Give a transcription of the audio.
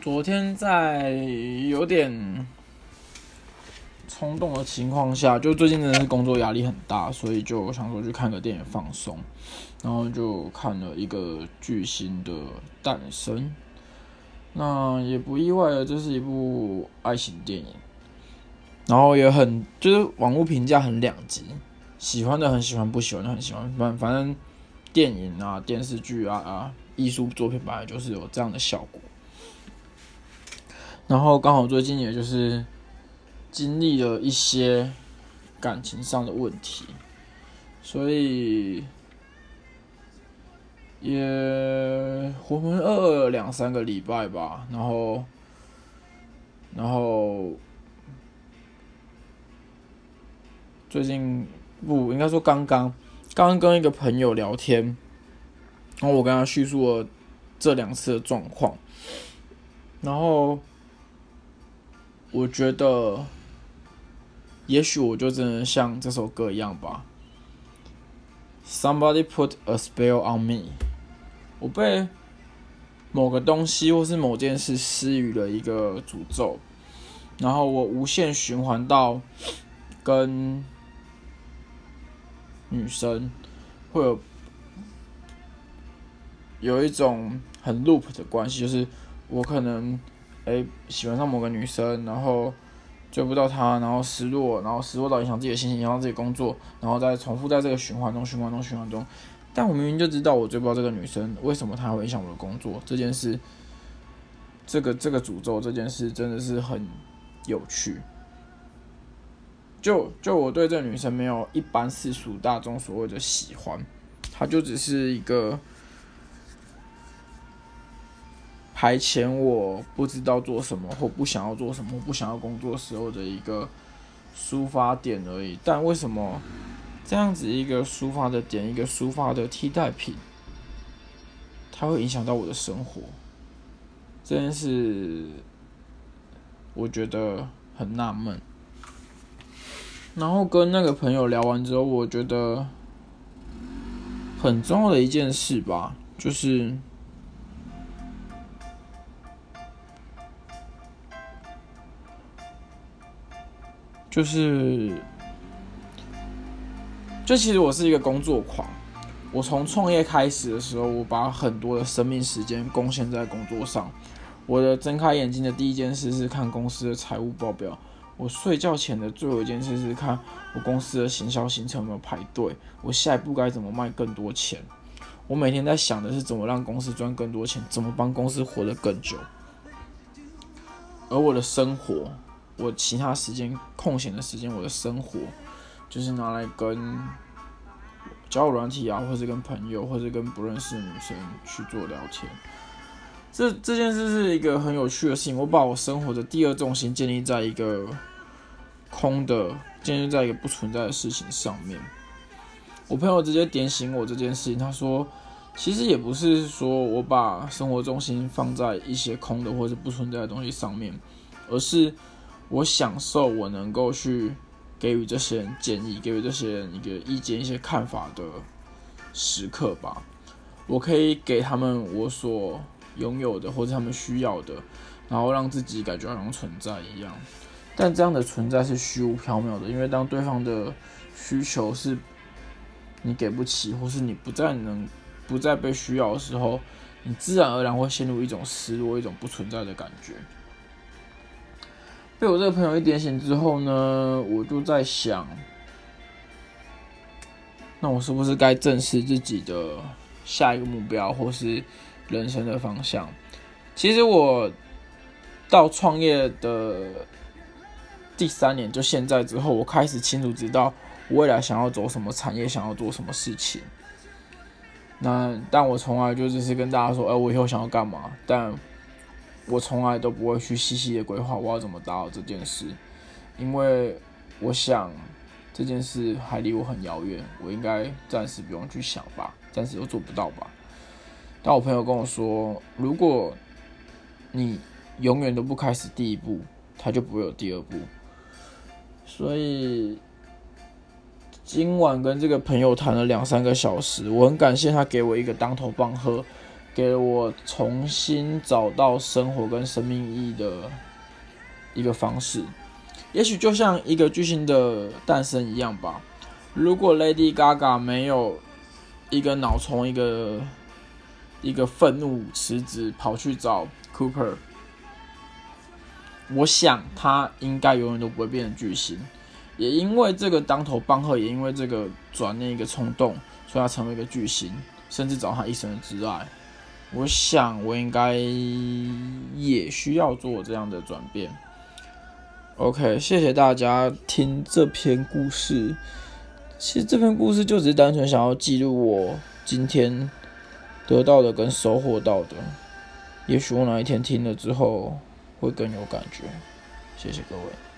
昨天在有点冲动的情况下，就最近真的是工作压力很大，所以就想说去看个电影放松，然后就看了一个巨星的诞生。那也不意外的，这是一部爱情电影，然后也很就是网络评价很两极，喜欢的很喜欢，不喜欢的很喜欢。反反正电影啊、电视剧啊啊，艺术作品本来就是有这样的效果。然后刚好最近也就是经历了一些感情上的问题，所以也浑浑噩噩两三个礼拜吧。然后，然后最近不应该说刚刚刚跟一个朋友聊天，然后我跟他叙述了这两次的状况，然后。我觉得，也许我就真的像这首歌一样吧。Somebody put a spell on me，我被某个东西或是某件事施予了一个诅咒，然后我无限循环到跟女生会有有一种很 loop 的关系，就是我可能。哎，喜欢上某个女生，然后追不到她，然后失落，然后失落到影响自己的心情，影响自己工作，然后再重复在这个循环中、循环中、循环中。但我明明就知道我追不到这个女生，为什么她会影响我的工作？这件事，这个这个诅咒这件事真的是很有趣。就就我对这个女生没有一般世俗大众所谓的喜欢，她就只是一个。排遣我不知道做什么或不想要做什么，不想要工作时候的一个抒发点而已。但为什么这样子一个抒发的点，一个抒发的替代品，它会影响到我的生活？这件事我觉得很纳闷。然后跟那个朋友聊完之后，我觉得很重要的一件事吧，就是。就是，就其实我是一个工作狂。我从创业开始的时候，我把很多的生命时间贡献在工作上。我的睁开眼睛的第一件事是看公司的财务报表。我睡觉前的最后一件事是看我公司的行销行程有没有排队。我下一步该怎么卖更多钱？我每天在想的是怎么让公司赚更多钱，怎么帮公司活得更久。而我的生活。我其他时间空闲的时间，我的生活就是拿来跟交友软体啊，或者跟朋友，或者跟不认识的女生去做聊天。这这件事是一个很有趣的事情。我把我生活的第二重心建立在一个空的，建立在一个不存在的事情上面。我朋友直接点醒我这件事情，他说：“其实也不是说我把生活重心放在一些空的或者不存在的东西上面，而是。”我享受我能够去给予这些人建议，给予这些人一个意见、一些看法的时刻吧。我可以给他们我所拥有的，或者他们需要的，然后让自己感觉好像存在一样。但这样的存在是虚无缥缈的，因为当对方的需求是你给不起，或是你不再能、不再被需要的时候，你自然而然会陷入一种失落、一种不存在的感觉。被我这个朋友一点醒之后呢，我就在想，那我是不是该正视自己的下一个目标，或是人生的方向？其实我到创业的第三年，就现在之后，我开始清楚知道我未来想要走什么产业，想要做什么事情。那但我从来就只是跟大家说，哎，我以后想要干嘛？但我从来都不会去细细的规划我要怎么达到这件事，因为我想这件事还离我很遥远，我应该暂时不用去想吧，暂时又做不到吧。但我朋友跟我说，如果你永远都不开始第一步，他就不会有第二步。所以今晚跟这个朋友谈了两三个小时，我很感谢他给我一个当头棒喝。给我重新找到生活跟生命意义的一个方式。也许就像一个巨星的诞生一样吧。如果 Lady Gaga 没有一个脑虫一个一个愤怒辞职跑去找 Cooper，我想他应该永远都不会变成巨星。也因为这个当头棒喝，也因为这个转念一个冲动，所以他成为一个巨星，甚至找他一生的挚爱。我想我应该也需要做这样的转变。OK，谢谢大家听这篇故事。其实这篇故事就只是单纯想要记录我今天得到的跟收获到的。也许我哪一天听了之后会更有感觉。谢谢各位。